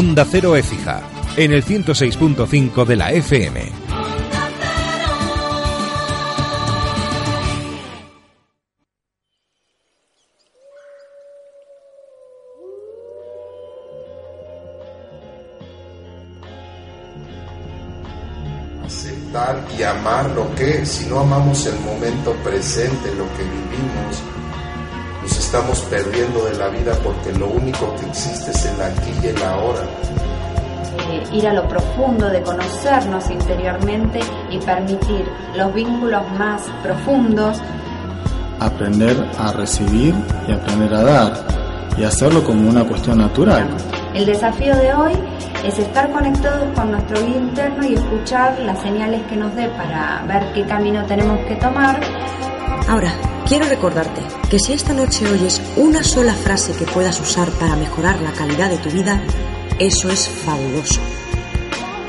Onda Cero Écija, en el 106.5 de la FM. Aceptar y amar lo que, si no amamos el momento presente, lo que vivimos, estamos perdiendo de la vida porque lo único que existe es el aquí y el ahora. Eh, ir a lo profundo de conocernos interiormente y permitir los vínculos más profundos. Aprender a recibir y aprender a dar y hacerlo como una cuestión natural. El desafío de hoy es estar conectados con nuestro guía interno y escuchar las señales que nos dé para ver qué camino tenemos que tomar. Ahora, quiero recordarte que si esta noche oyes una sola frase que puedas usar para mejorar la calidad de tu vida, eso es fabuloso.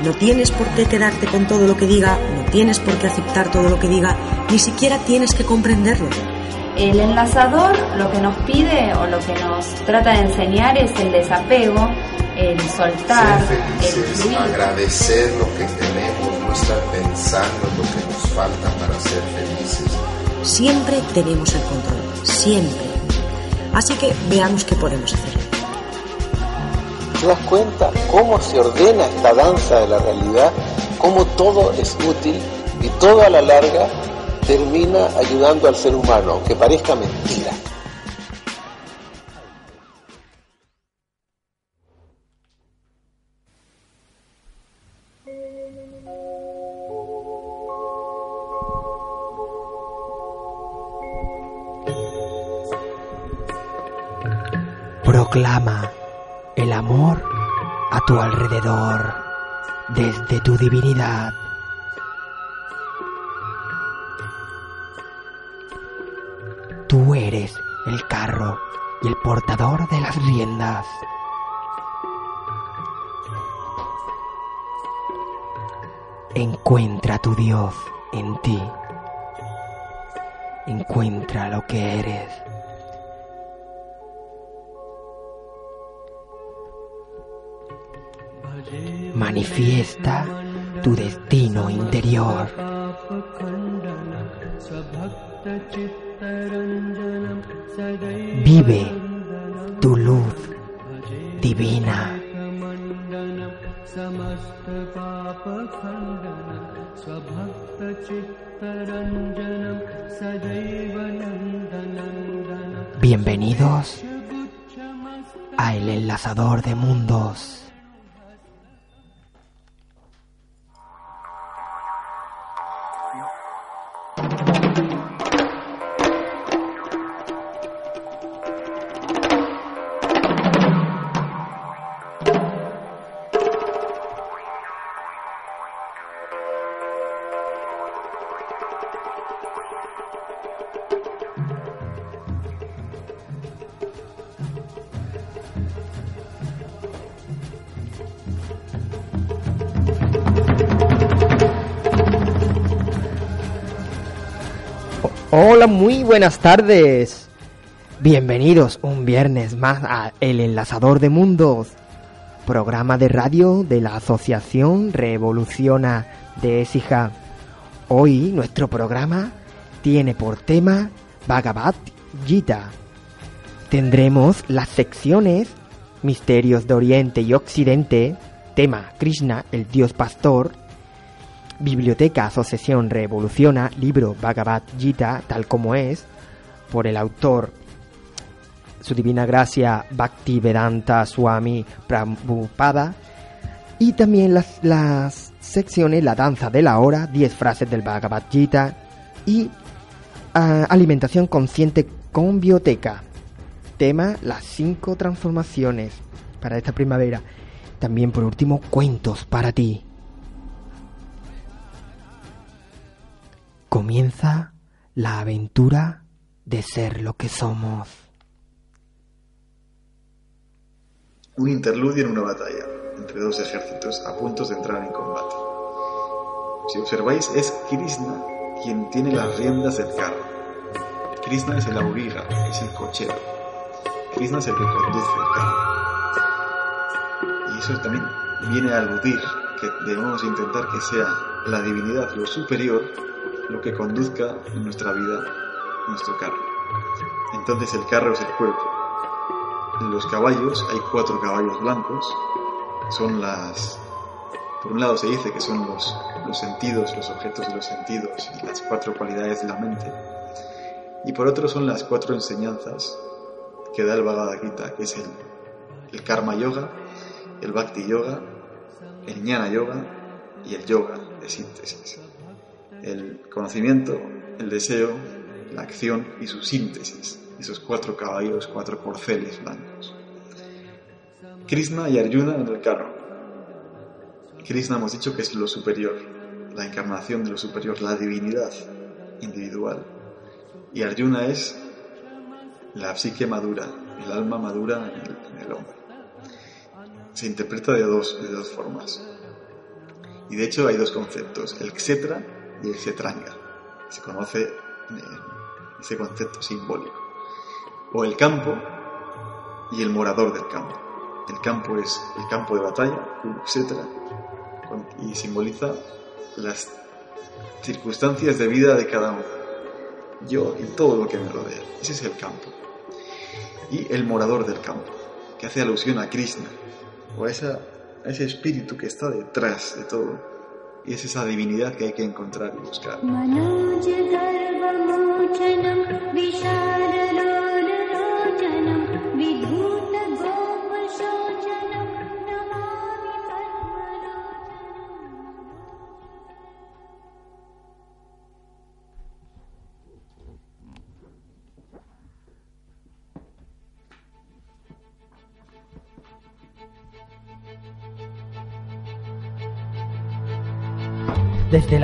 No tienes por qué quedarte con todo lo que diga, no tienes por qué aceptar todo lo que diga, ni siquiera tienes que comprenderlo. El enlazador lo que nos pide o lo que nos trata de enseñar es el desapego, el soltar, Ser el felices, fluir. agradecer lo que tenemos, no estar pensando en lo que nos falta para ser felices. Siempre tenemos el control, siempre. Así que veamos qué podemos hacer. ¿Te das cuenta cómo se ordena esta danza de la realidad? Cómo todo es útil y todo a la larga termina ayudando al ser humano, aunque parezca mentira. Tu alrededor desde tu divinidad. Tú eres el carro y el portador de las riendas. Encuentra tu Dios en ti. Encuentra lo que eres. Manifiesta tu destino interior. Vive tu luz divina. Bienvenidos a El Enlazador de Mundos. Muy buenas tardes. Bienvenidos un viernes más a El Enlazador de Mundos, programa de radio de la Asociación Revoluciona de Écija. Hoy nuestro programa tiene por tema Bhagavad Gita. Tendremos las secciones Misterios de Oriente y Occidente, tema Krishna, el Dios Pastor, Biblioteca Asociación Revoluciona, libro Bhagavad Gita, tal como es, por el autor Su Divina Gracia Bhaktivedanta Swami Prabhupada, y también las, las secciones La Danza de la Hora, 10 frases del Bhagavad Gita, y ah, Alimentación Consciente con Bioteca. Tema Las 5 transformaciones para esta primavera. También por último, cuentos para ti. Comienza la aventura de ser lo que somos. Un interludio en una batalla entre dos ejércitos a punto de entrar en combate. Si observáis, es Krishna quien tiene las riendas del carro. Krishna es el auriga, es el cochero. Krishna es el que conduce el carro. Y eso también viene a aludir que debemos intentar que sea la divinidad, lo superior, lo que conduzca en nuestra vida nuestro carro. Entonces el carro es el cuerpo. En los caballos hay cuatro caballos blancos, son las... Por un lado se dice que son los, los sentidos, los objetos de los sentidos las cuatro cualidades de la mente. Y por otro son las cuatro enseñanzas que da el Bhagavad Gita, que es el, el Karma Yoga, el Bhakti Yoga, el Jnana Yoga y el Yoga de síntesis. El conocimiento, el deseo, la acción y su síntesis. Esos cuatro caballos, cuatro corceles blancos. Krishna y Arjuna en el carro. Krishna hemos dicho que es lo superior, la encarnación de lo superior, la divinidad individual. Y Arjuna es la psique madura, el alma madura en el, hombre. Se interpreta de dos, de dos formas. Y de hecho hay dos conceptos, el Kshetra y el Kshetranga. Se conoce ese concepto simbólico. O el campo y el morador del campo. El campo es el campo de batalla, Kurukshetra, y simboliza las circunstancias de vida de cada uno. Yo y todo lo que me rodea. Ese es el campo. Y el morador del campo, que hace alusión a Krishna, o a, a ese espíritu que está detrás de todo. Y es esa divinidad que hay que encontrar y buscar.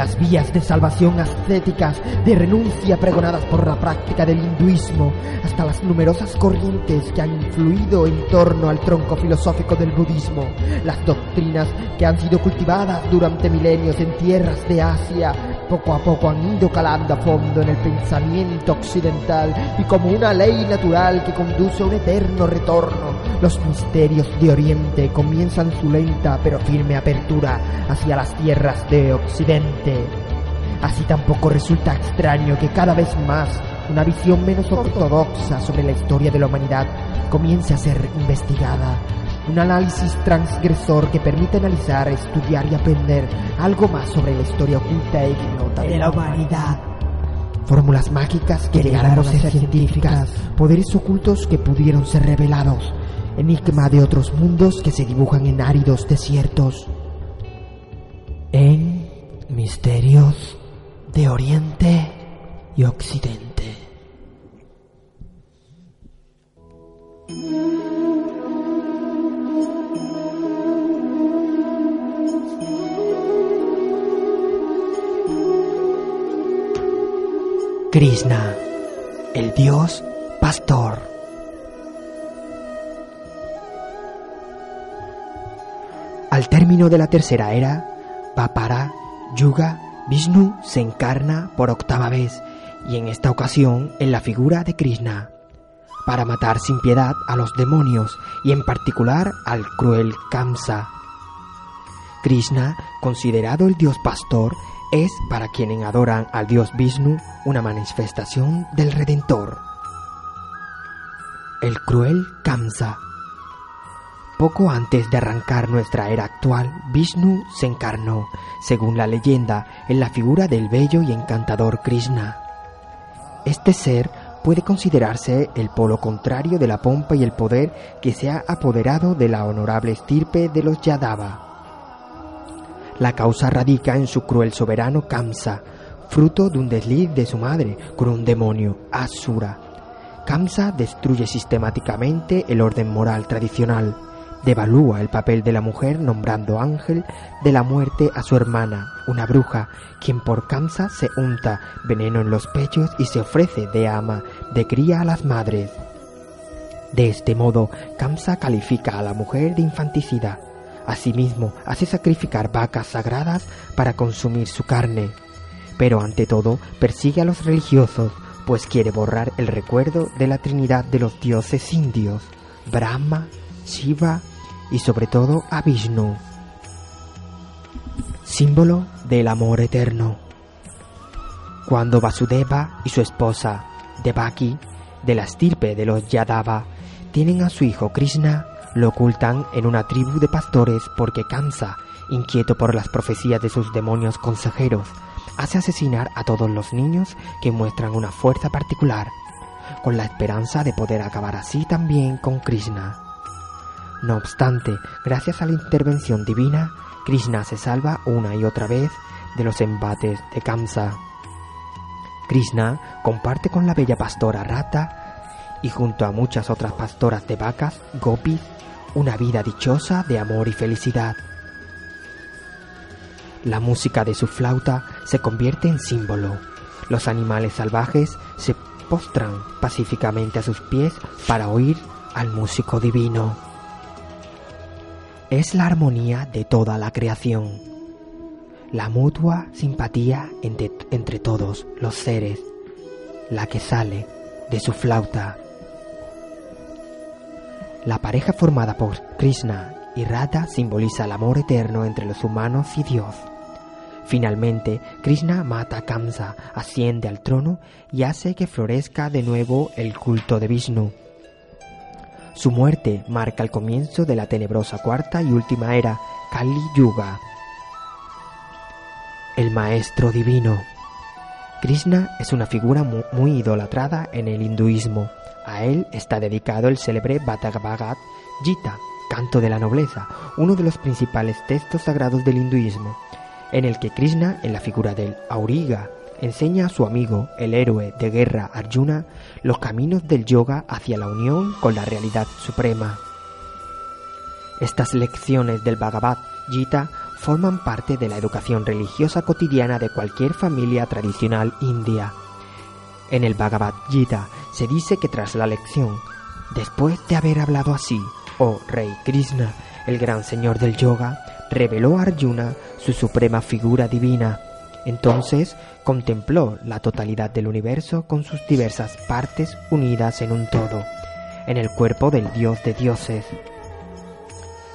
Las vías de salvación ascéticas, de renuncia pregonadas por la práctica del hinduismo, hasta las numerosas corrientes que han influido en torno al tronco filosófico del budismo, las doctrinas que han sido cultivadas durante milenios en tierras de Asia, poco a poco han ido calando a fondo en el pensamiento occidental y como una ley natural que conduce a un eterno retorno, los misterios de Oriente comienzan su lenta pero firme apertura hacia las tierras de Occidente. Así tampoco resulta extraño que cada vez más una visión menos ortodoxa sobre la historia de la humanidad comience a ser investigada. Un análisis transgresor que permite analizar, estudiar y aprender algo más sobre la historia oculta e ignota de la humanidad. Fórmulas mágicas que llegaron a ser científicas, poderes ocultos que pudieron ser revelados, enigma de otros mundos que se dibujan en áridos desiertos. En Misterios de Oriente y Occidente. Krishna, el dios pastor. Al término de la tercera era, Papara Yuga, Vishnu se encarna por octava vez y en esta ocasión en la figura de Krishna, para matar sin piedad a los demonios y en particular al cruel Kamsa. Krishna, considerado el dios pastor, es para quienes adoran al dios Vishnu una manifestación del Redentor. El cruel Kamsa poco antes de arrancar nuestra era actual, Vishnu se encarnó, según la leyenda, en la figura del bello y encantador Krishna. Este ser puede considerarse el polo contrario de la pompa y el poder que se ha apoderado de la honorable estirpe de los Yadava. La causa radica en su cruel soberano Kamsa, fruto de un desliz de su madre con un demonio, Asura. Kamsa destruye sistemáticamente el orden moral tradicional, devalúa el papel de la mujer nombrando ángel de la muerte a su hermana, una bruja, quien por Kamsa se unta veneno en los pechos y se ofrece de ama, de cría a las madres. De este modo, Kamsa califica a la mujer de infanticida. Asimismo, hace sacrificar vacas sagradas para consumir su carne. Pero ante todo, persigue a los religiosos, pues quiere borrar el recuerdo de la Trinidad de los dioses indios, Brahma, Shiva y sobre todo a Vishnu, símbolo del amor eterno. Cuando Vasudeva y su esposa Devaki, de la estirpe de los Yadava, tienen a su hijo Krishna, lo ocultan en una tribu de pastores porque Kamsa, inquieto por las profecías de sus demonios consejeros, hace asesinar a todos los niños que muestran una fuerza particular, con la esperanza de poder acabar así también con Krishna. No obstante, gracias a la intervención divina, Krishna se salva una y otra vez de los embates de Kamsa. Krishna comparte con la bella pastora Rata y junto a muchas otras pastoras de vacas, Gopis, una vida dichosa de amor y felicidad. La música de su flauta se convierte en símbolo. Los animales salvajes se postran pacíficamente a sus pies para oír al músico divino. Es la armonía de toda la creación, la mutua simpatía entre, entre todos los seres, la que sale de su flauta. La pareja formada por Krishna y Radha simboliza el amor eterno entre los humanos y Dios. Finalmente, Krishna mata a Kamsa, asciende al trono y hace que florezca de nuevo el culto de Vishnu. Su muerte marca el comienzo de la tenebrosa cuarta y última era, Kali Yuga. El Maestro Divino. Krishna es una figura muy idolatrada en el hinduismo. A él está dedicado el célebre Bhagavad Gita, Canto de la Nobleza, uno de los principales textos sagrados del hinduismo en el que Krishna, en la figura del Auriga, enseña a su amigo, el héroe de guerra Arjuna, los caminos del yoga hacia la unión con la realidad suprema. Estas lecciones del Bhagavad Gita forman parte de la educación religiosa cotidiana de cualquier familia tradicional india. En el Bhagavad Gita se dice que tras la lección, después de haber hablado así, oh Rey Krishna, el gran señor del yoga, reveló a Arjuna su suprema figura divina. Entonces contempló la totalidad del universo con sus diversas partes unidas en un todo, en el cuerpo del dios de dioses.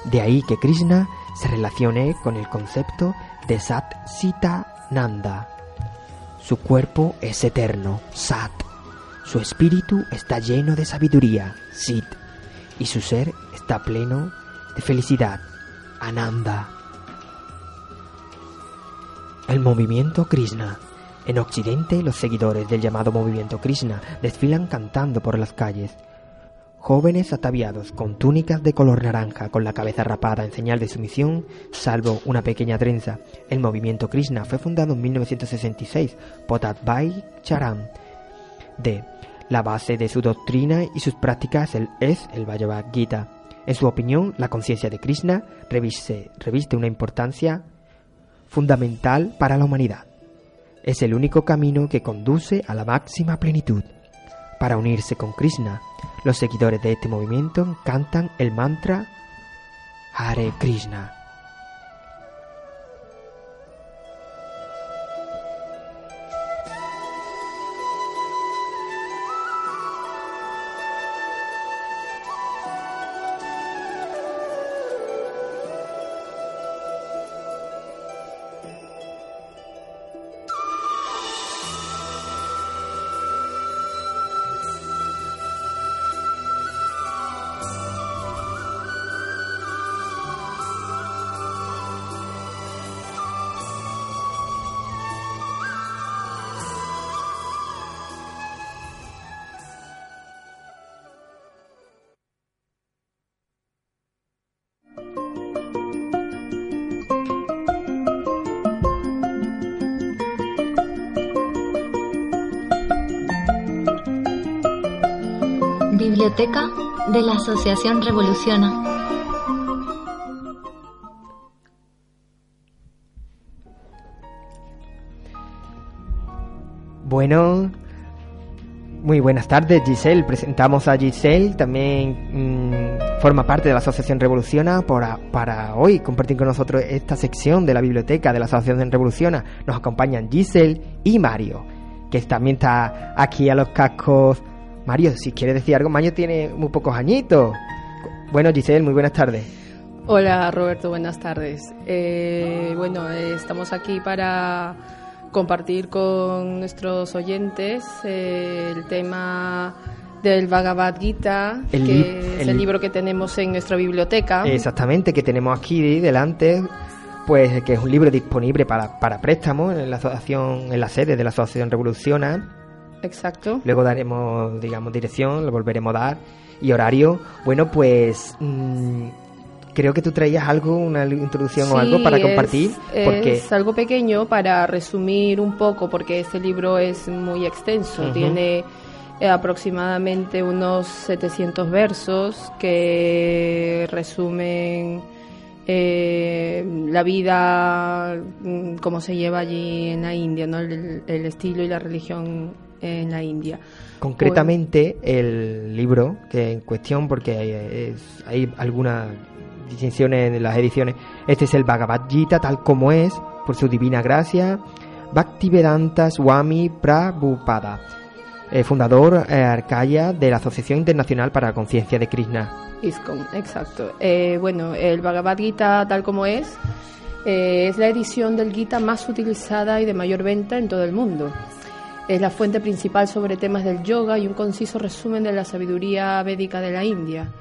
De ahí que Krishna se relacione con el concepto de Sat Sita Nanda. Su cuerpo es eterno, Sat. Su espíritu está lleno de sabiduría, Sit. Y su ser está pleno de felicidad, Ananda. El movimiento Krishna. En Occidente, los seguidores del llamado movimiento Krishna desfilan cantando por las calles. Jóvenes ataviados con túnicas de color naranja, con la cabeza rapada en señal de sumisión, salvo una pequeña trenza. El movimiento Krishna fue fundado en 1966 por Tadbhai Charan. D. La base de su doctrina y sus prácticas es el Bhagavad Gita. En su opinión, la conciencia de Krishna reviste, reviste una importancia fundamental para la humanidad. Es el único camino que conduce a la máxima plenitud. Para unirse con Krishna, los seguidores de este movimiento cantan el mantra Hare Krishna. Biblioteca de la Asociación Revoluciona. Bueno, muy buenas tardes Giselle. Presentamos a Giselle, también mm, forma parte de la Asociación Revoluciona para, para hoy compartir con nosotros esta sección de la biblioteca de la Asociación Revoluciona. Nos acompañan Giselle y Mario, que también está aquí a los cascos Mario, si quieres decir algo, Mario tiene muy pocos añitos. Bueno, Giselle, muy buenas tardes. Hola Roberto, buenas tardes. Eh, bueno, eh, estamos aquí para compartir con nuestros oyentes eh, el tema del Bhagavad Gita, El que es el- el libro que tenemos en nuestra biblioteca. Exactamente, que tenemos aquí delante, pues que es un libro disponible para, para préstamo en la asociación, en la sede de la Asociación Revoluciona. Exacto. Luego daremos, digamos, dirección, lo volveremos a dar y horario. Bueno, pues mm, creo que tú traías algo, una introducción o algo para es- compartir, porque Es algo pequeño para resumir un poco, porque este libro es muy extenso. Tiene eh, aproximadamente unos 700 versos que resumen eh, la vida, mm, cómo se lleva allí en la India, ¿no? el, el estilo y la religión en la India. concretamente el libro que en cuestión, porque hay, es- hay algunas distinciones en las ediciones, este es el Bhagavad Gita tal como es, por su divina gracia, Bhaktivedanta Swami Prabhupada, eh, fundador eh, Arcaya de la Asociación Internacional para la Conciencia de Krishna. ISKCON, exacto. Eh, bueno, el Bhagavad Gita tal como es, eh, es la edición del Gita más utilizada y de mayor venta en todo el mundo. Es la fuente principal sobre temas del yoga y un conciso resumen de la sabiduría védica de la India.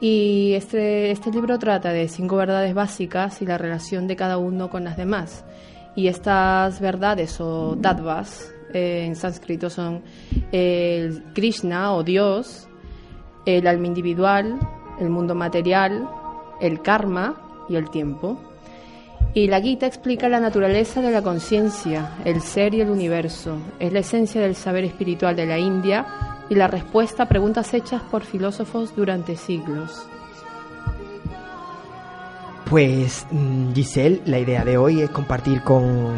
Y este, este libro trata de cinco verdades básicas y la relación de cada uno con las demás. Y estas verdades o tattvas eh, en sánscrito son el Krishna o Dios, el alma individual, el mundo material, el karma y el tiempo. Y la Gita explica la naturaleza de la conciencia, el ser y el universo. Es la esencia del saber espiritual de la India y la respuesta a preguntas hechas por filósofos durante siglos. Pues mm, Giselle, la idea de hoy es compartir con,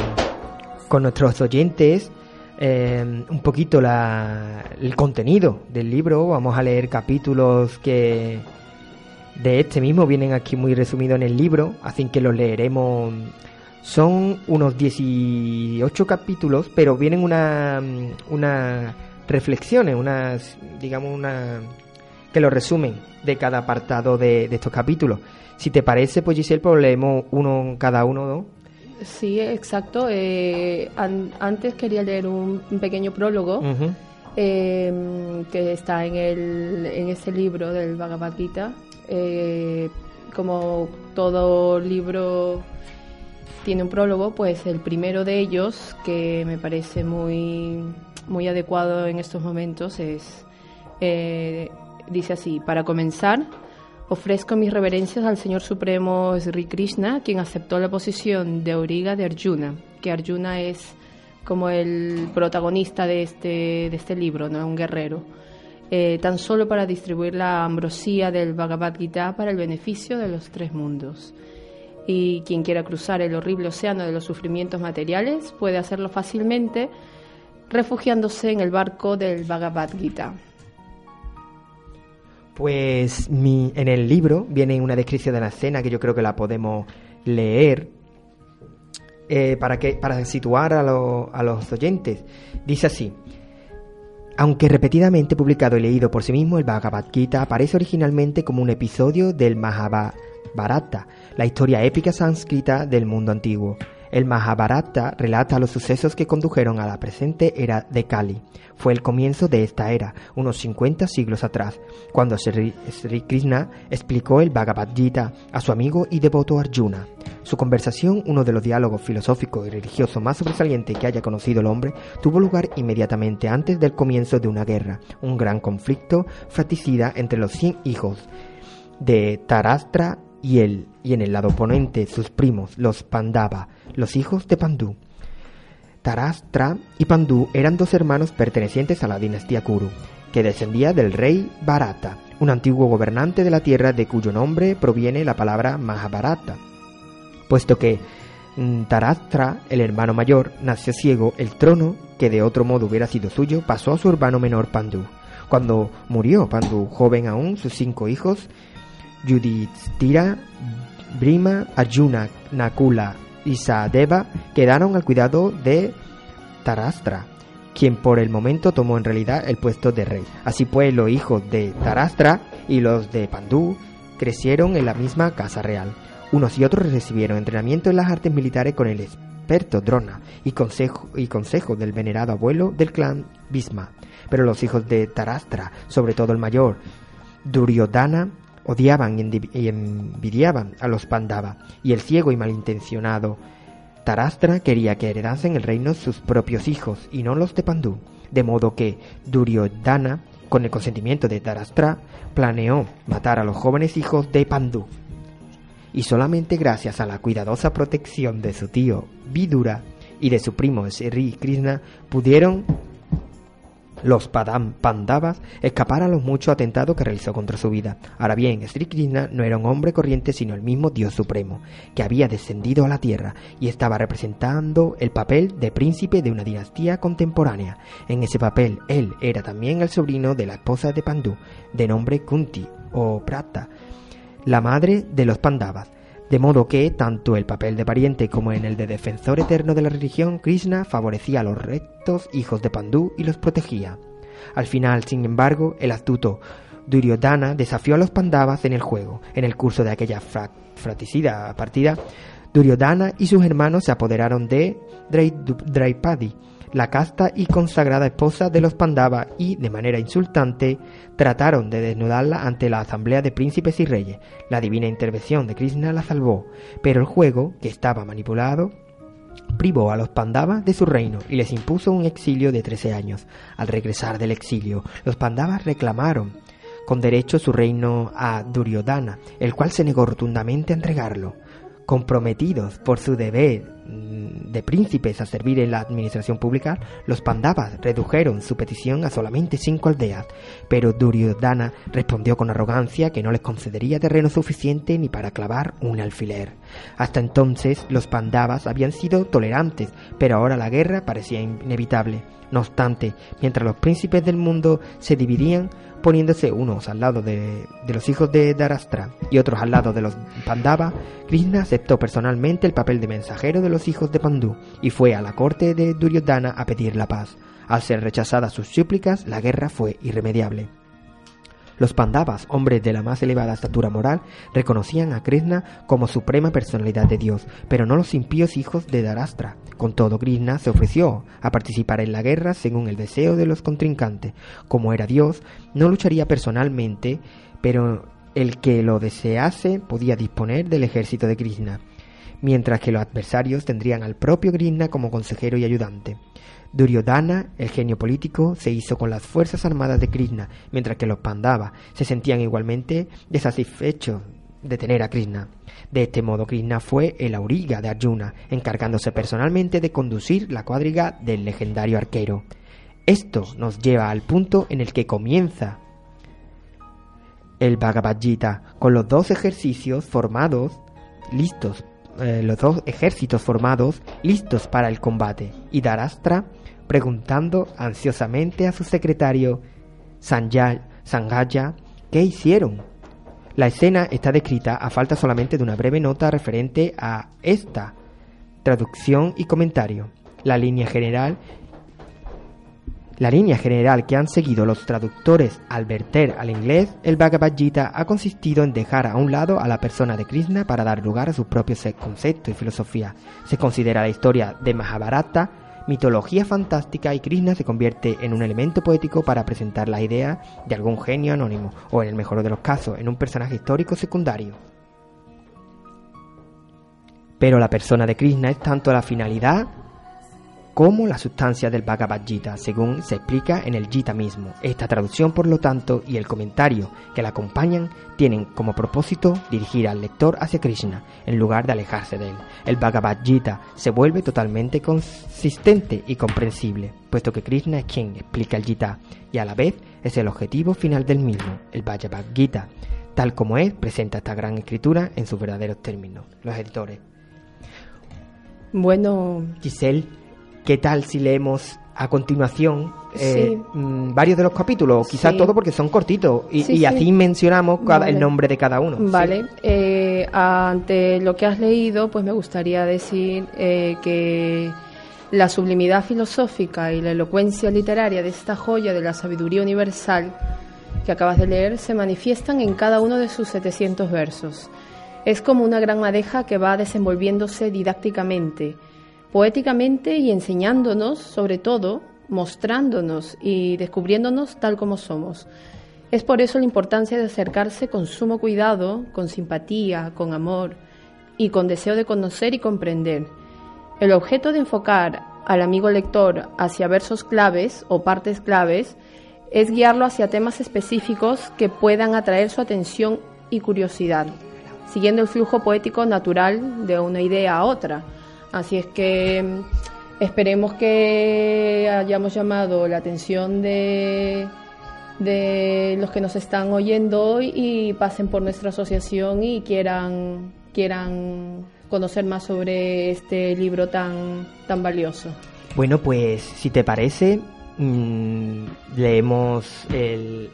con nuestros oyentes eh, un poquito la, el contenido del libro. Vamos a leer capítulos que de este mismo vienen aquí muy resumidos en el libro, así que los leeremos. Son unos 18 capítulos, pero vienen una, mm, unas reflexiones, unas, digamos, una que lo resumen de cada apartado de, de estos capítulos. Si te parece, pues Giselle, pues leemos uno cada uno, ¿no? Sí, exacto. Eh, an- antes quería leer un, un pequeño prólogo eh, que está en, el, en ese libro del Bhagavad Gita. Eh, como todo libro tiene un prólogo, pues el primero de ellos, que me parece muy, muy adecuado en estos momentos, es eh, dice así: Para comenzar, ofrezco mis reverencias al Señor Supremo Sri Krishna, quien aceptó la posición de auriga de Arjuna, que Arjuna es como el protagonista de este, de este libro, ¿no? un guerrero, eh, tan solo para distribuir la ambrosía del Bhagavad Gita para el beneficio de los tres mundos. Y quien quiera cruzar el horrible océano de los sufrimientos materiales puede hacerlo fácilmente refugiándose en el barco del Bhagavad Gita. Pues mi, en el libro viene una descripción de la escena que yo creo que la podemos leer eh, para, que, para situar a, a los oyentes. Dice así. Aunque repetidamente publicado y leído por sí mismo, el Bhagavad Gita aparece originalmente como un episodio del Mahabharata, la historia épica sánscrita del mundo antiguo. El Mahabharata relata los sucesos que condujeron a la presente era de Kali. Fue el comienzo de esta era, unos 50 siglos atrás, cuando Sri, Krishna explicó el Bhagavad Gita a su amigo y devoto Arjuna. Su conversación, uno de los diálogos filosóficos y religiosos más sobresalientes que haya conocido el hombre, tuvo lugar inmediatamente antes del comienzo de una guerra, un gran conflicto fratricida entre los 100 hijos de Tarastra y él, y en el lado oponente sus primos, los Pandava, los hijos de Pandú. Tarastra y Pandú eran dos hermanos pertenecientes a la dinastía Kuru, que descendía del rey Bharata, un antiguo gobernante de la tierra de cuyo nombre proviene la palabra Mahabharata. Puesto que mm, Tarastra, el hermano mayor, nació ciego, el trono, que de otro modo hubiera sido suyo, pasó a su hermano menor Pandú. Cuando murió Pandú, joven aún, sus cinco hijos, Yudhishthira, Brima, Arjuna, Nakula y Sahadeva quedaron al cuidado de Tarastra, quien por el momento tomó en realidad el puesto de rey. Así pues, los hijos de Tarastra y los de Pandú crecieron en la misma casa real. Unos y otros recibieron entrenamiento en las artes militares con el experto Drona y consejo, y consejo del venerado abuelo del clan Bisma. Pero los hijos de Tarastra, sobre todo el mayor, Duryodhana, odiaban y envidiaban a los Pandava, y el ciego y malintencionado Tarastra quería que heredasen el reino sus propios hijos y no los de Pandú, de modo que Duryodhana, con el consentimiento de Tarastra, planeó matar a los jóvenes hijos de Pandú. Y solamente gracias a la cuidadosa protección de su tío Vidura y de su primo Sri Krishna pudieron los Pandavas escapar a los muchos atentados que realizó contra su vida. Ahora bien, Sri Krishna no era un hombre corriente sino el mismo Dios Supremo, que había descendido a la tierra y estaba representando el papel de príncipe de una dinastía contemporánea. En ese papel, él era también el sobrino de la esposa de Pandu, de nombre Kunti o Prata, la madre de los Pandavas. De modo que, tanto el papel de pariente como en el de defensor eterno de la religión, Krishna favorecía a los rectos hijos de Pandú y los protegía. Al final, sin embargo, el astuto Duryodhana desafió a los Pandavas en el juego. En el curso de aquella fratricida partida, Duryodhana y sus hermanos se apoderaron de Draipadi, la casta y consagrada esposa de los Pandava y, de manera insultante, trataron de desnudarla ante la asamblea de príncipes y reyes. La divina intervención de Krishna la salvó, pero el juego, que estaba manipulado, privó a los Pandavas de su reino y les impuso un exilio de trece años. Al regresar del exilio, los Pandavas reclamaron con derecho su reino a Duryodhana, el cual se negó rotundamente a entregarlo comprometidos por su deber de príncipes a servir en la administración pública, los Pandavas redujeron su petición a solamente cinco aldeas, pero Duryodhana respondió con arrogancia que no les concedería terreno suficiente ni para clavar un alfiler. Hasta entonces los Pandavas habían sido tolerantes, pero ahora la guerra parecía inevitable. No obstante, mientras los príncipes del mundo se dividían, poniéndose unos al lado de, los hijos de Darastra y otros al lado de los Pandava, Krishna aceptó personalmente el papel de mensajero de los hijos de Pandu y fue a la corte de Duryodhana a pedir la paz. Al ser rechazadas sus súplicas, la guerra fue irremediable. Los Pandavas, hombres de la más elevada estatura moral, reconocían a Krishna como suprema personalidad de Dios, pero no los impíos hijos de Darastra. Con todo, Krishna se ofreció a participar en la guerra según el deseo de los contrincantes. Como era Dios, no lucharía personalmente, pero el que lo desease podía disponer del ejército de Krishna, mientras que los adversarios tendrían al propio Krishna como consejero y ayudante. Duryodhana, el genio político, se hizo con las fuerzas armadas de Krishna, mientras que los Pandavas se sentían igualmente desatisfechos de tener a Krishna. De este modo, Krishna fue el auriga de Arjuna, encargándose personalmente de conducir la cuadriga del legendario arquero. Esto nos lleva al punto en el que comienza el Bhagavad Gita, con los dos ejercicios formados, listos, eh, los dos ejércitos formados, listos para el combate, y Darastra preguntando ansiosamente a su secretario Sangaya qué hicieron. La escena está descrita a falta solamente de una breve nota referente a esta traducción y comentario. La línea general la línea general que han seguido los traductores al verter al inglés el Bhagavad Gita ha consistido en dejar a un lado a la persona de Krishna para dar lugar a sus propios conceptos y filosofía. Se considera la historia de Mahabharata mitología fantástica y Krishna se convierte en un elemento poético para presentar la idea de algún genio anónimo, o en el mejor de los casos, en un personaje histórico secundario. Pero la persona de Krishna es tanto la finalidad como la sustancia del Bhagavad Gita, según se explica en el Gita mismo. Esta traducción, por lo tanto, y el comentario que la acompañan tienen como propósito dirigir al lector hacia Krishna, en lugar de alejarse de él. El Bhagavad Gita se vuelve totalmente consistente y comprensible, puesto que Krishna es quien explica el Gita, y a la vez es el objetivo final del mismo, el Bhagavad Gita. Tal como es, presenta esta gran escritura en sus verdaderos términos. Los editores. Bueno. Giselle, ¿Qué tal si leemos a continuación eh, mm, varios de los capítulos, quizás todo porque son cortitos. Y, así mencionamos el nombre de cada uno. Vale, eh, ante lo que has leído, pues me gustaría decir eh, que la sublimidad filosófica y la elocuencia literaria de esta joya de la sabiduría universal que acabas de leer se manifiestan en cada uno de sus 700 versos. Es como una gran madeja que va desenvolviéndose didácticamente, poéticamente y enseñándonos, sobre todo, mostrándonos y descubriéndonos tal como somos. Es por eso la importancia de acercarse con sumo cuidado, con simpatía, con amor y con deseo de conocer y comprender. El objeto de enfocar al amigo lector hacia versos claves o partes claves es guiarlo hacia temas específicos que puedan atraer su atención y curiosidad, siguiendo el flujo poético natural de una idea a otra. Así es que mm, esperemos que hayamos llamado la atención de, de los que nos están oyendo hoy y pasen por nuestra asociación y quieran, quieran conocer más sobre este libro tan, tan valioso. Bueno, pues si te parece, Mm, leemos el,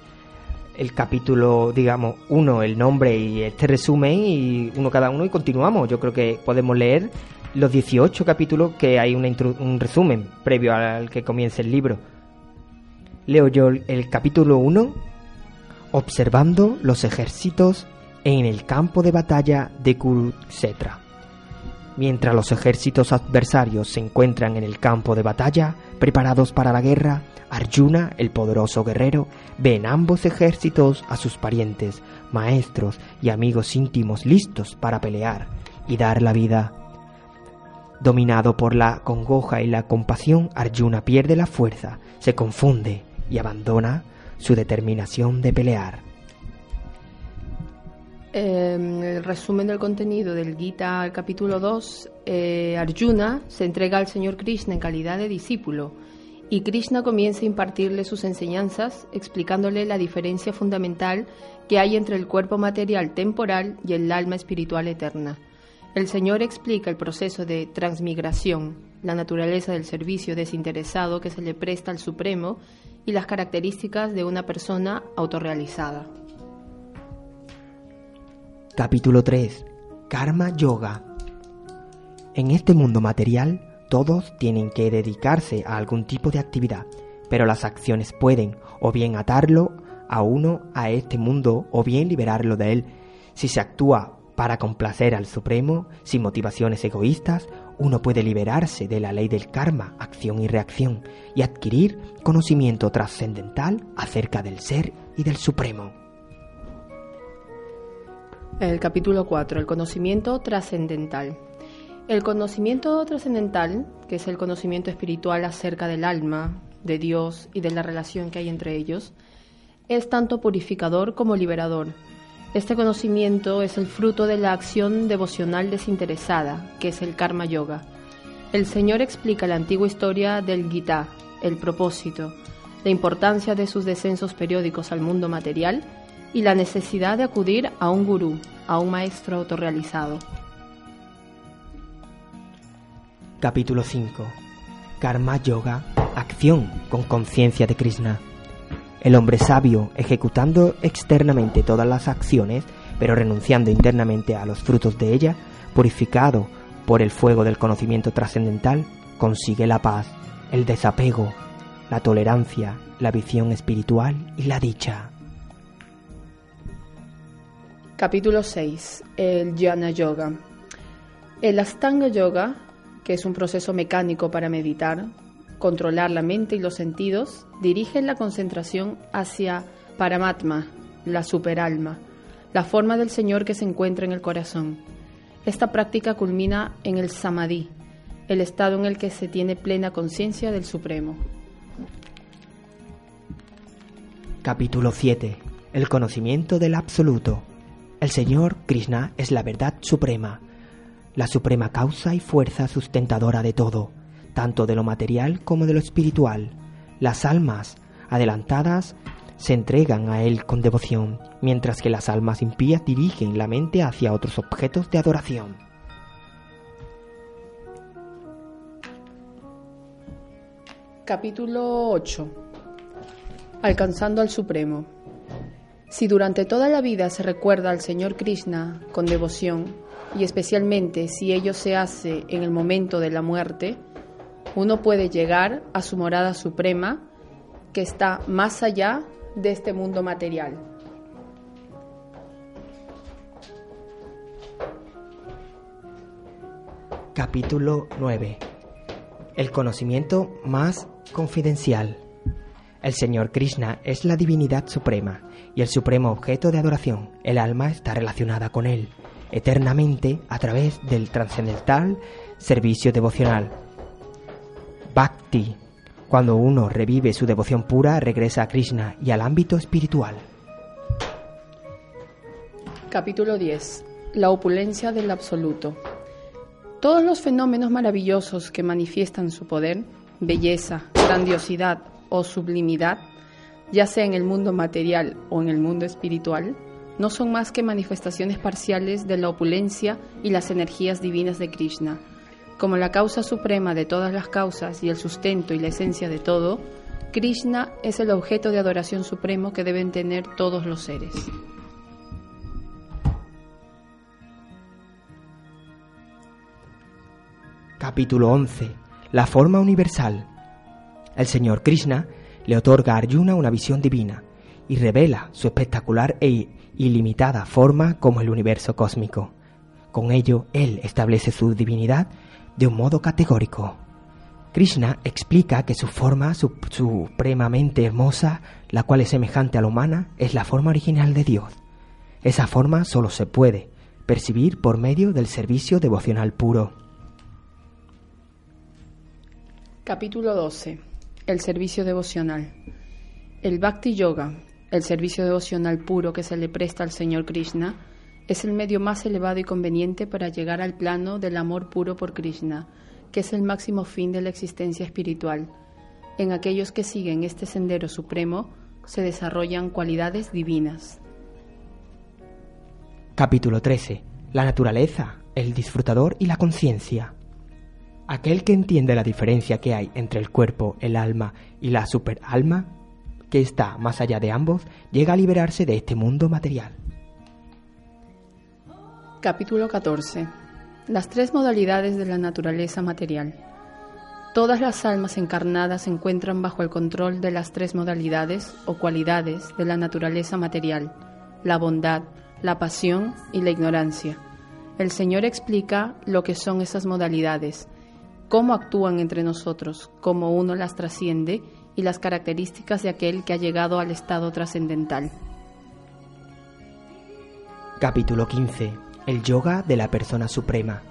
el capítulo, digamos, uno, el nombre y este resumen, y uno cada uno, y continuamos. Yo creo que podemos leer los 18 capítulos que hay un resumen previo al que comience el libro. Leo yo el capítulo 1, observando los ejércitos en el campo de batalla de Kurukshetra. Mientras los ejércitos adversarios se encuentran en el campo de batalla, preparados para la guerra, Arjuna, el poderoso guerrero, ve en ambos ejércitos a sus parientes, maestros y amigos íntimos listos para pelear y dar la vida. Dominado por la congoja y la compasión, Arjuna pierde la fuerza, se confunde y abandona su determinación de pelear. Em, el resumen del contenido del Gita, capítulo 2, eh, Arjuna se entrega al Señor Krishna en calidad de discípulo y Krishna comienza a impartirle sus enseñanzas explicándole la diferencia fundamental que hay entre el cuerpo material temporal y el alma espiritual eterna. El Señor explica el proceso de transmigración, la naturaleza del servicio desinteresado que se le presta al Supremo y las características de una persona autorrealizada. Capítulo 3. Karma Yoga. En este mundo material, todos tienen que dedicarse a algún tipo de actividad, pero las acciones pueden o bien atarlo a uno a este mundo o bien liberarlo de él. Si se actúa para complacer al Supremo, sin motivaciones egoístas, uno puede liberarse de la ley del karma, acción y reacción, y adquirir conocimiento trascendental acerca del ser y del Supremo. El capítulo 4, el conocimiento trascendental. El conocimiento trascendental, que es el conocimiento espiritual acerca del alma, de Dios y de la relación que hay entre ellos, es tanto purificador como liberador. Este conocimiento es el fruto de la acción devocional desinteresada, que es el karma yoga. El Señor explica la antigua historia del Gita, el propósito, la importancia de sus descensos periódicos al mundo material y la necesidad de acudir a un gurú, a un maestro autorrealizado. Capítulo 5. Karma Yoga, acción con conciencia de Krishna. El hombre sabio, ejecutando externamente todas las acciones, pero renunciando internamente a los frutos de ella, purificado por el fuego del conocimiento trascendental, consigue la paz, el desapego, la tolerancia, la visión espiritual y la dicha. Capítulo 6. El Jnana Yoga. El Astanga Yoga, que es un proceso mecánico para meditar, controlar la mente y los sentidos, dirige la concentración hacia Paramatma, la superalma, la forma del Señor que se encuentra en el corazón. Esta práctica culmina en el Samadhi, el estado en el que se tiene plena conciencia del Supremo. Capítulo 7. El conocimiento del Absoluto. El Señor Krishna es la verdad suprema, la suprema causa y fuerza sustentadora de todo, tanto de lo material como de lo espiritual. Las almas adelantadas se entregan a Él con devoción, mientras que las almas impías dirigen la mente hacia otros objetos de adoración. Capítulo 8 Alcanzando al Supremo si durante toda la vida se recuerda al Señor Krishna con devoción, y especialmente si ello se hace en el momento de la muerte, uno puede llegar a su morada suprema, que está más allá de este mundo material. Capítulo 9. El conocimiento más confidencial. El Señor Krishna es la divinidad suprema y el supremo objeto de adoración. El alma está relacionada con Él eternamente a través del trascendental servicio devocional. Bhakti. Cuando uno revive su devoción pura, regresa a Krishna y al ámbito espiritual. Capítulo 10. La opulencia del absoluto. Todos los fenómenos maravillosos que manifiestan su poder, belleza, grandiosidad o sublimidad, ya sea en el mundo material o en el mundo espiritual, no son más que manifestaciones parciales de la opulencia y las energías divinas de Krishna. Como la causa suprema de todas las causas y el sustento y la esencia de todo, Krishna es el objeto de adoración supremo que deben tener todos los seres. Capítulo 11. La forma universal. El Señor Krishna le otorga a Arjuna una visión divina y revela su espectacular e ilimitada forma como el universo cósmico. Con ello, él establece su divinidad de un modo categórico. Krishna explica que su forma supremamente hermosa, la cual es semejante a la humana, es la forma original de Dios. Esa forma solo se puede percibir por medio del servicio devocional puro. Capítulo 12. El servicio devocional. El Bhakti Yoga, el servicio devocional puro que se le presta al Señor Krishna, es el medio más elevado y conveniente para llegar al plano del amor puro por Krishna, que es el máximo fin de la existencia espiritual. En aquellos que siguen este sendero supremo se desarrollan cualidades divinas. Capítulo 13. La naturaleza, el disfrutador y la conciencia. Aquel que entiende la diferencia que hay entre el cuerpo, el alma y la superalma, que está más allá de ambos, llega a liberarse de este mundo material. Capítulo 14. Las tres modalidades de la naturaleza material. Todas las almas encarnadas se encuentran bajo el control de las tres modalidades o cualidades de la naturaleza material, la bondad, la pasión y la ignorancia. El Señor explica lo que son esas modalidades cómo actúan entre nosotros, cómo uno las trasciende y las características de aquel que ha llegado al estado trascendental. Capítulo 15. El yoga de la persona suprema.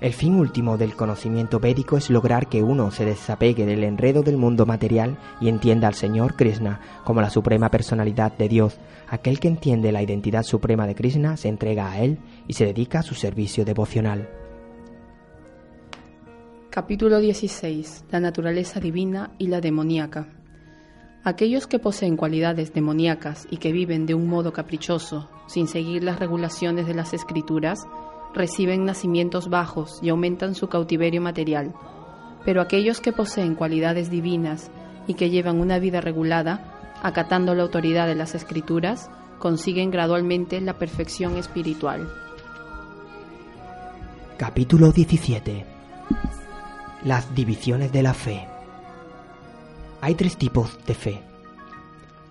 El fin último del conocimiento védico es lograr que uno se desapegue del enredo del mundo material y entienda al Señor Krishna como la suprema personalidad de Dios. Aquel que entiende la identidad suprema de Krishna se entrega a Él y se dedica a su servicio devocional. Capítulo 16. La naturaleza divina y la demoníaca. Aquellos que poseen cualidades demoníacas y que viven de un modo caprichoso, sin seguir las regulaciones de las escrituras, reciben nacimientos bajos y aumentan su cautiverio material. Pero aquellos que poseen cualidades divinas y que llevan una vida regulada, acatando la autoridad de las escrituras, consiguen gradualmente la perfección espiritual. Capítulo 17 las divisiones de la fe. Hay tres tipos de fe,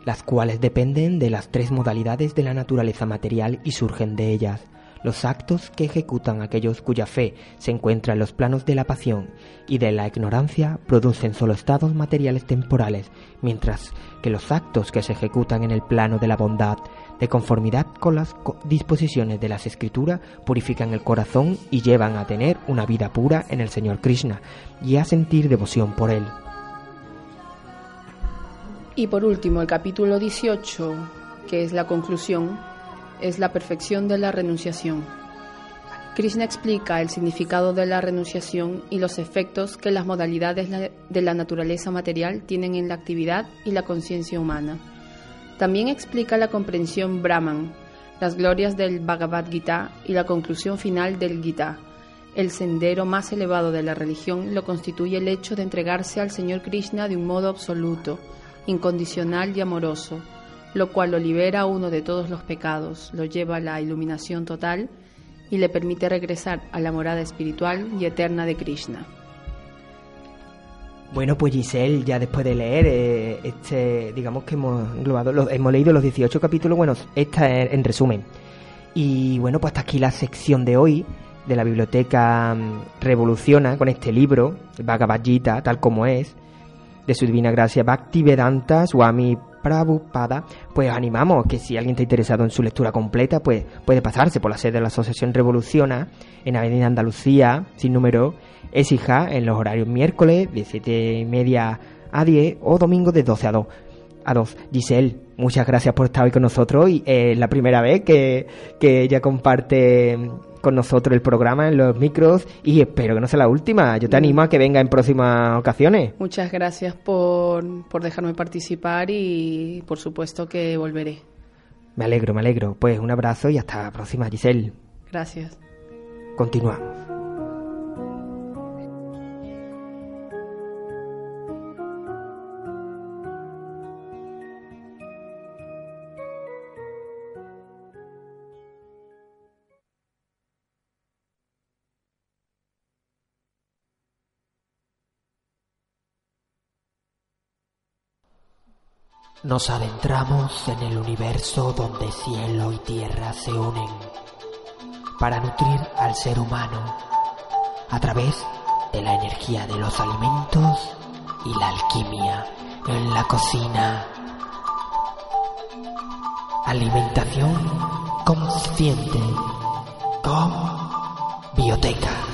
las cuales dependen de las tres modalidades de la naturaleza material y surgen de ellas. Los actos que ejecutan aquellos cuya fe se encuentra en los planos de la pasión y de la ignorancia producen solo estados materiales temporales, mientras que los actos que se ejecutan en el plano de la bondad de conformidad con las disposiciones de las escrituras, purifican el corazón y llevan a tener una vida pura en el Señor Krishna y a sentir devoción por Él. Y por último, el capítulo 18, que es la conclusión, es la perfección de la renunciación. Krishna explica el significado de la renunciación y los efectos que las modalidades de la naturaleza material tienen en la actividad y la conciencia humana. También explica la comprensión Brahman, las glorias del Bhagavad Gita y la conclusión final del Gita. El sendero más elevado de la religión lo constituye el hecho de entregarse al Señor Krishna de un modo absoluto, incondicional y amoroso, lo cual lo libera a uno de todos los pecados, lo lleva a la iluminación total y le permite regresar a la morada espiritual y eterna de Krishna. Bueno, pues Giselle, ya después de leer eh, este, digamos que hemos englobado, hemos leído los 18 capítulos, bueno, esta en, en resumen. Y bueno, pues hasta aquí la sección de hoy de la biblioteca mm, Revoluciona con este libro, Bhagavad Gita, tal como es, de su divina gracia Bhaktivedanta Swami Prabhupada, pues os animamos que si alguien está interesado en su lectura completa, pues puede pasarse por la sede de la Asociación Revoluciona en Avenida Andalucía, sin número, Exija, en los horarios miércoles de 7 y media a 10 o domingo de 12 a 2. A 2. Giselle, muchas gracias por estar hoy con nosotros y es la primera vez que, que ella comparte con nosotros el programa en los micros y espero que no sea la última. Yo te animo a que venga en próximas ocasiones. Muchas gracias por, por dejarme participar y por supuesto que volveré. Me alegro, me alegro. Pues un abrazo y hasta la próxima, Giselle. Gracias. Continuamos. Nos adentramos en el universo donde cielo y tierra se unen para nutrir al ser humano a través de la energía de los alimentos y la alquimia en la cocina. Alimentación consciente con bioteca.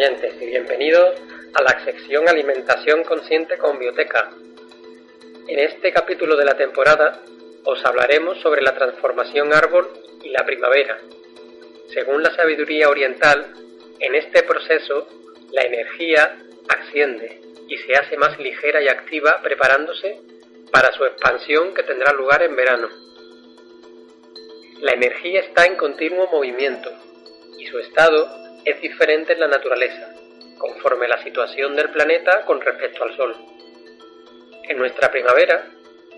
Y bienvenidos a la sección Alimentación Consciente con Bioteca. En este capítulo de la temporada os hablaremos sobre la transformación árbol y la primavera. Según la sabiduría oriental, en este proceso la energía asciende y se hace más ligera y activa preparándose para su expansión que tendrá lugar en verano. La energía está en continuo movimiento y su estado es diferente en la naturaleza, conforme la situación del planeta con respecto al Sol. En nuestra primavera,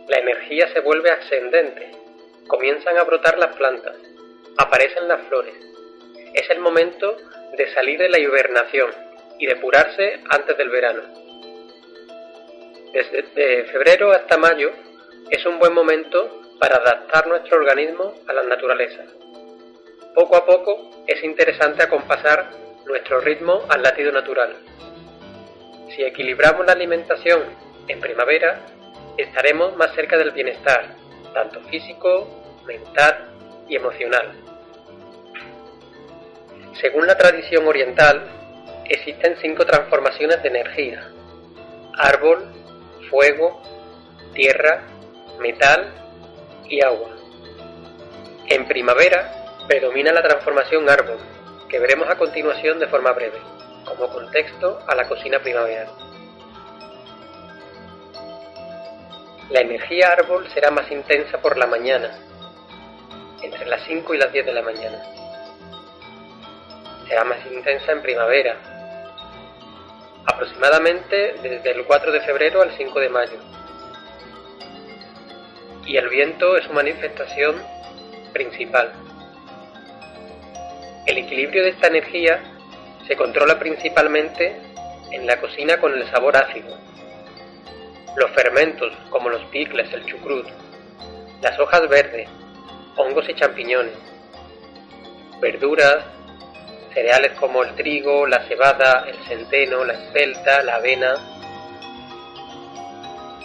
la energía se vuelve ascendente, comienzan a brotar las plantas, aparecen las flores. Es el momento de salir de la hibernación y depurarse antes del verano. Desde febrero hasta mayo es un buen momento para adaptar nuestro organismo a la naturaleza. Poco a poco es interesante acompasar nuestro ritmo al latido natural. Si equilibramos la alimentación en primavera, estaremos más cerca del bienestar, tanto físico, mental y emocional. Según la tradición oriental, existen cinco transformaciones de energía. Árbol, fuego, tierra, metal y agua. En primavera predomina la transformación árbol, que veremos a continuación de forma breve, como contexto a la cocina primaveral. La energía árbol será más intensa por la mañana, entre las 5 y las 10 de la mañana. Será más intensa en primavera, aproximadamente desde el 4 de febrero al 5 de mayo. Y el viento es su manifestación principal. El equilibrio de esta energía se controla principalmente en la cocina con el sabor ácido. Los fermentos, como los picles, el chucrut, las hojas verdes, hongos y champiñones, verduras, cereales como el trigo, la cebada, el centeno, la espelta, la avena,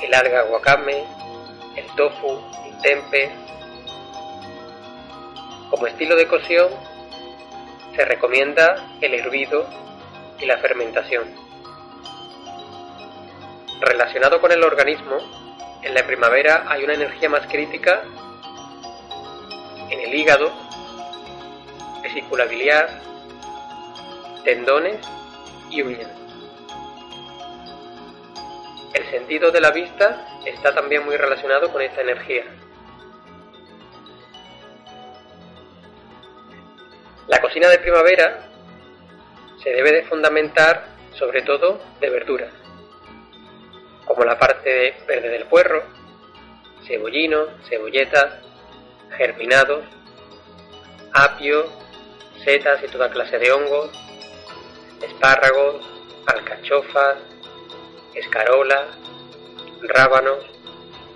el alga guacame, el tofu, el tempe. Como estilo de cocción, se recomienda el hervido y la fermentación. Relacionado con el organismo, en la primavera hay una energía más crítica en el hígado, vesícula biliar, tendones y uñas. El sentido de la vista está también muy relacionado con esta energía. La cocina de primavera se debe de fundamentar sobre todo de verduras, como la parte verde del puerro, cebollino, cebolletas, germinados, apio, setas y toda clase de hongos, espárragos, alcachofas, escarola, rábanos,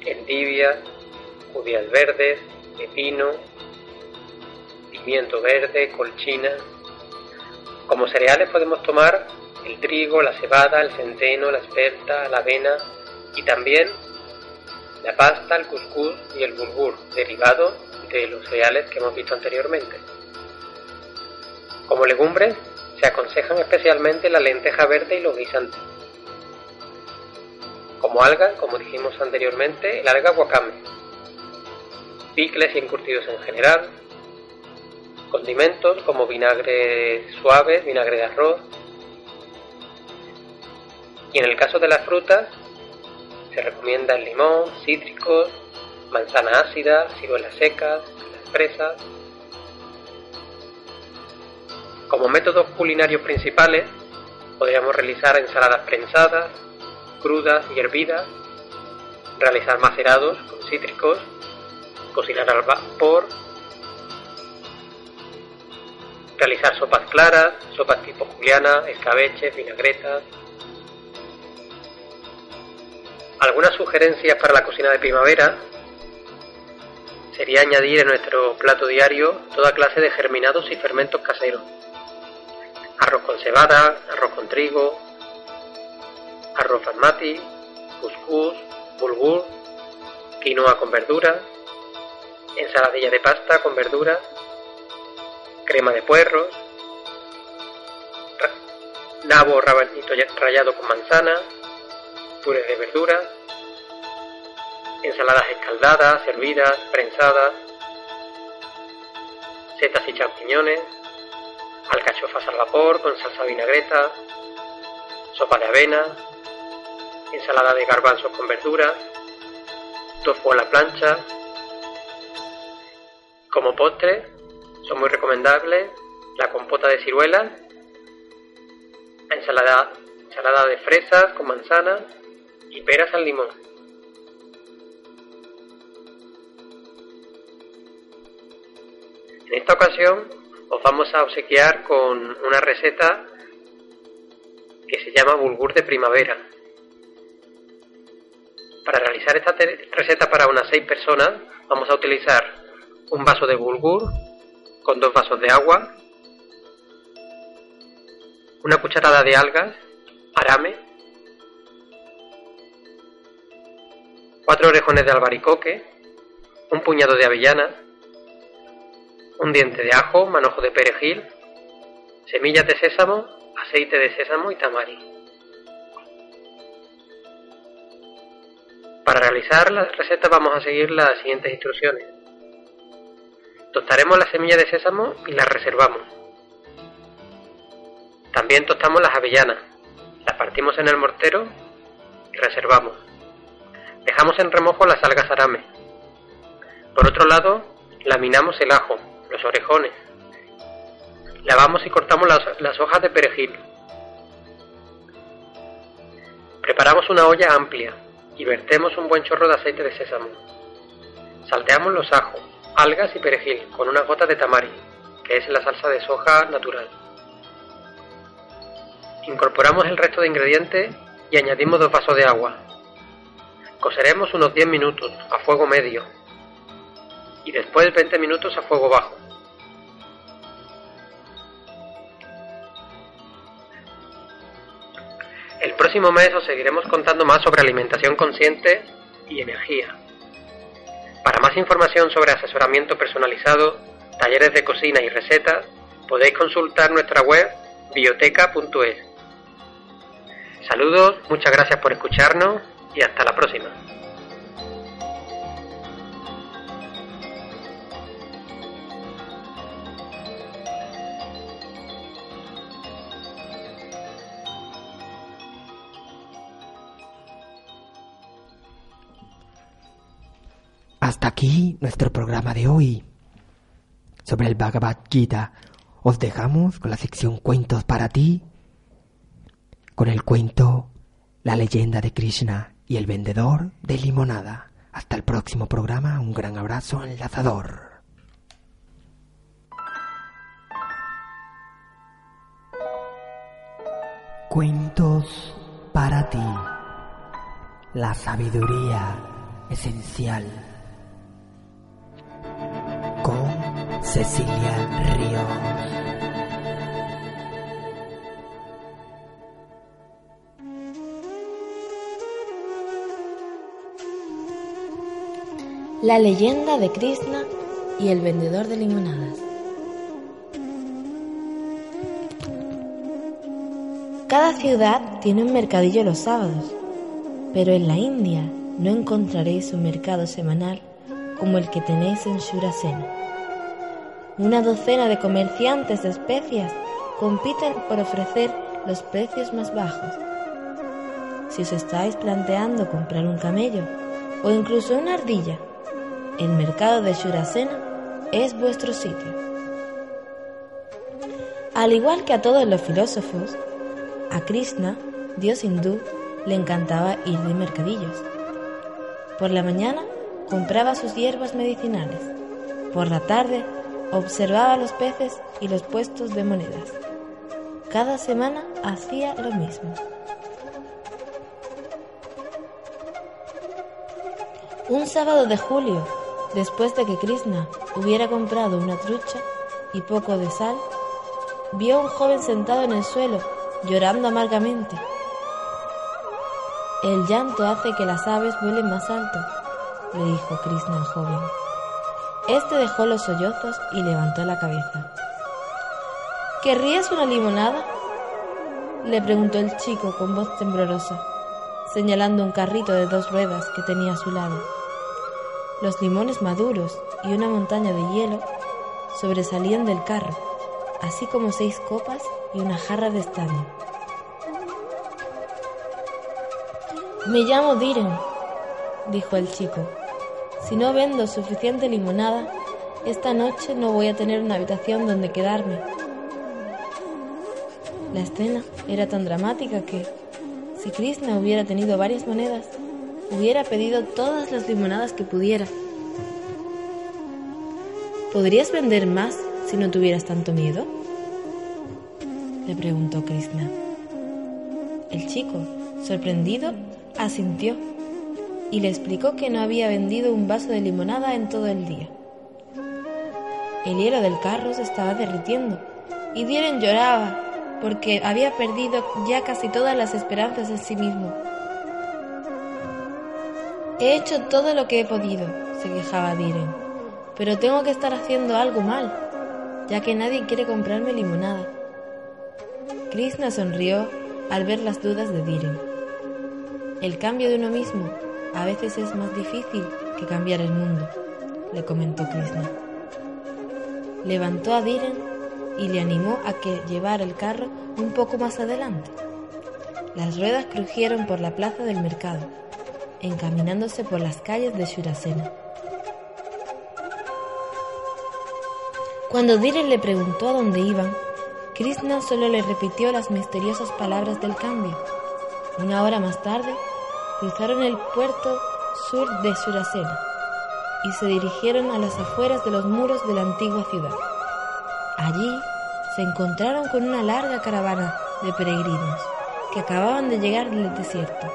endivias, judías verdes, pepino, pimiento verde, colchina. Como cereales podemos tomar el trigo, la cebada, el centeno, la espelta, la avena y también la pasta, el cuscús y el bulgur, derivado de los cereales que hemos visto anteriormente. Como legumbres se aconsejan especialmente la lenteja verde y los guisantes. Como alga, como dijimos anteriormente, el alga wakame. Picles y encurtidos en general. Condimentos como vinagre suave, vinagre de arroz. Y en el caso de las frutas, se recomienda el limón, cítricos, manzana ácida, ciruelas secas, las fresas. Como métodos culinarios principales, podríamos realizar ensaladas prensadas, crudas y hervidas, realizar macerados con cítricos, cocinar al vapor, realizar sopas claras, sopas tipo juliana, escabeche, vinagretas. Algunas sugerencias para la cocina de primavera sería añadir en nuestro plato diario toda clase de germinados y fermentos caseros. Arroz con cebada, arroz con trigo, arroz basmati, couscous, bulgur, quinoa con verduras, ensaladilla de pasta con verduras, crema de puerros, nabo rabanito rallado con manzana, puré de verduras, ensaladas escaldadas, hervidas, prensadas, setas y champiñones, alcachofas al vapor con salsa vinagreta, sopa de avena, ensalada de garbanzos con verduras, tofu a la plancha. Como postre muy recomendables la compota de ciruelas, ensalada, ensalada de fresas con manzana y peras al limón. En esta ocasión os vamos a obsequiar con una receta que se llama bulgur de primavera. Para realizar esta receta para unas 6 personas vamos a utilizar un vaso de bulgur con dos vasos de agua, una cucharada de algas, arame, cuatro orejones de albaricoque, un puñado de avellanas, un diente de ajo, manojo de perejil, semillas de sésamo, aceite de sésamo y tamari. Para realizar la receta vamos a seguir las siguientes instrucciones. Tostaremos la semilla de sésamo y la reservamos. También tostamos las avellanas, las partimos en el mortero y reservamos. Dejamos en remojo las algas arame. Por otro lado, laminamos el ajo, los orejones. Lavamos y cortamos las, las hojas de perejil. Preparamos una olla amplia y vertemos un buen chorro de aceite de sésamo. Salteamos los ajos, algas y perejil con una gota de tamari, que es la salsa de soja natural. Incorporamos el resto de ingredientes y añadimos dos vasos de agua. Coceremos unos 10 minutos a fuego medio y después 20 minutos a fuego bajo. El próximo mes os seguiremos contando más sobre alimentación consciente y energía. Para más información sobre asesoramiento personalizado, talleres de cocina y recetas, podéis consultar nuestra web bioteca.es. Saludos, muchas gracias por escucharnos y hasta la próxima. Aquí nuestro programa de hoy. Sobre el Bhagavad Gita, os dejamos con la sección Cuentos para ti, con el cuento La leyenda de Krishna y el vendedor de limonada. Hasta el próximo programa, un gran abrazo enlazador. Cuentos para ti. La sabiduría esencial. Cecilia Ríos. La leyenda de Krishna y el vendedor de limonadas. Cada ciudad tiene un mercadillo los sábados, pero en la India no encontraréis un mercado semanal como el que tenéis en Shurasena. Una docena de comerciantes de especias compiten por ofrecer los precios más bajos. Si os estáis planteando comprar un camello o incluso una ardilla, el mercado de Shurasena es vuestro sitio. Al igual que a todos los filósofos, a Krishna, dios hindú, le encantaba ir de mercadillos. Por la mañana compraba sus hierbas medicinales. Por la tarde observaba los peces y los puestos de monedas. Cada semana hacía lo mismo. Un sábado de julio, Después de que Krishna hubiera comprado una trucha y poco de sal, vio a un joven sentado en el suelo, llorando amargamente. El llanto hace que las aves vuelen más alto, le dijo Krishna al joven. Este dejó los sollozos y levantó la cabeza. ¿Querrías una limonada? le preguntó el chico con voz temblorosa, señalando un carrito de dos ruedas que tenía a su lado. Los limones maduros y una montaña de hielo sobresalían del carro, así como seis copas y una jarra de estaño. Me llamo Diren, dijo el chico. Si no vendo suficiente limonada, esta noche no voy a tener una habitación donde quedarme. La escena era tan dramática que, si Krishna hubiera tenido varias monedas, hubiera pedido todas las limonadas que pudiera. ¿Podrías vender más si no tuvieras tanto miedo? Le preguntó Krishna. El chico, sorprendido, asintió y le explicó que no había vendido un vaso de limonada en todo el día. El hielo del carro se estaba derritiendo y Dieren lloraba porque había perdido ya casi todas las esperanzas en sí mismo. He hecho todo lo que he podido, se quejaba Diren, pero tengo que estar haciendo algo mal, ya que nadie quiere comprarme limonada. Krishna sonrió al ver las dudas de Diren. El cambio de uno mismo a veces es más difícil que cambiar el mundo, le comentó Krishna. Levantó a Diren y le animó a que llevara el carro un poco más adelante. Las ruedas crujieron por la plaza del mercado encaminándose por las calles de Shurasena. Cuando Diren le preguntó a dónde iban, Krishna solo le repitió las misteriosas palabras del cambio. Una hora más tarde, cruzaron el puerto sur de Shurasena y se dirigieron a las afueras de los muros de la antigua ciudad. Allí se encontraron con una larga caravana de peregrinos que acababan de llegar del desierto.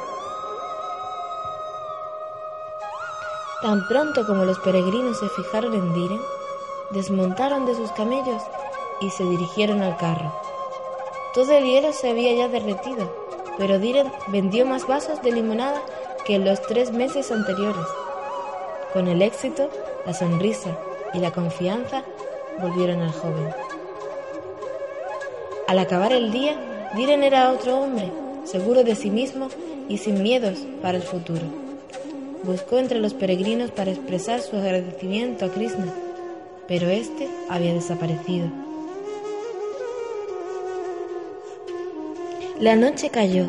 Tan pronto como los peregrinos se fijaron en Diren, desmontaron de sus camellos y se dirigieron al carro. Todo el hielo se había ya derretido, pero Diren vendió más vasos de limonada que en los tres meses anteriores. Con el éxito, la sonrisa y la confianza volvieron al joven. Al acabar el día, Diren era otro hombre, seguro de sí mismo y sin miedos para el futuro buscó entre los peregrinos para expresar su agradecimiento a Krishna, pero éste había desaparecido. La noche cayó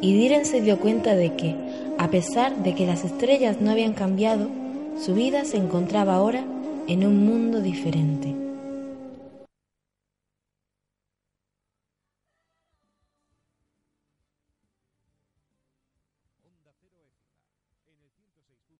y Diren se dio cuenta de que, a pesar de que las estrellas no habían cambiado, su vida se encontraba ahora en un mundo diferente.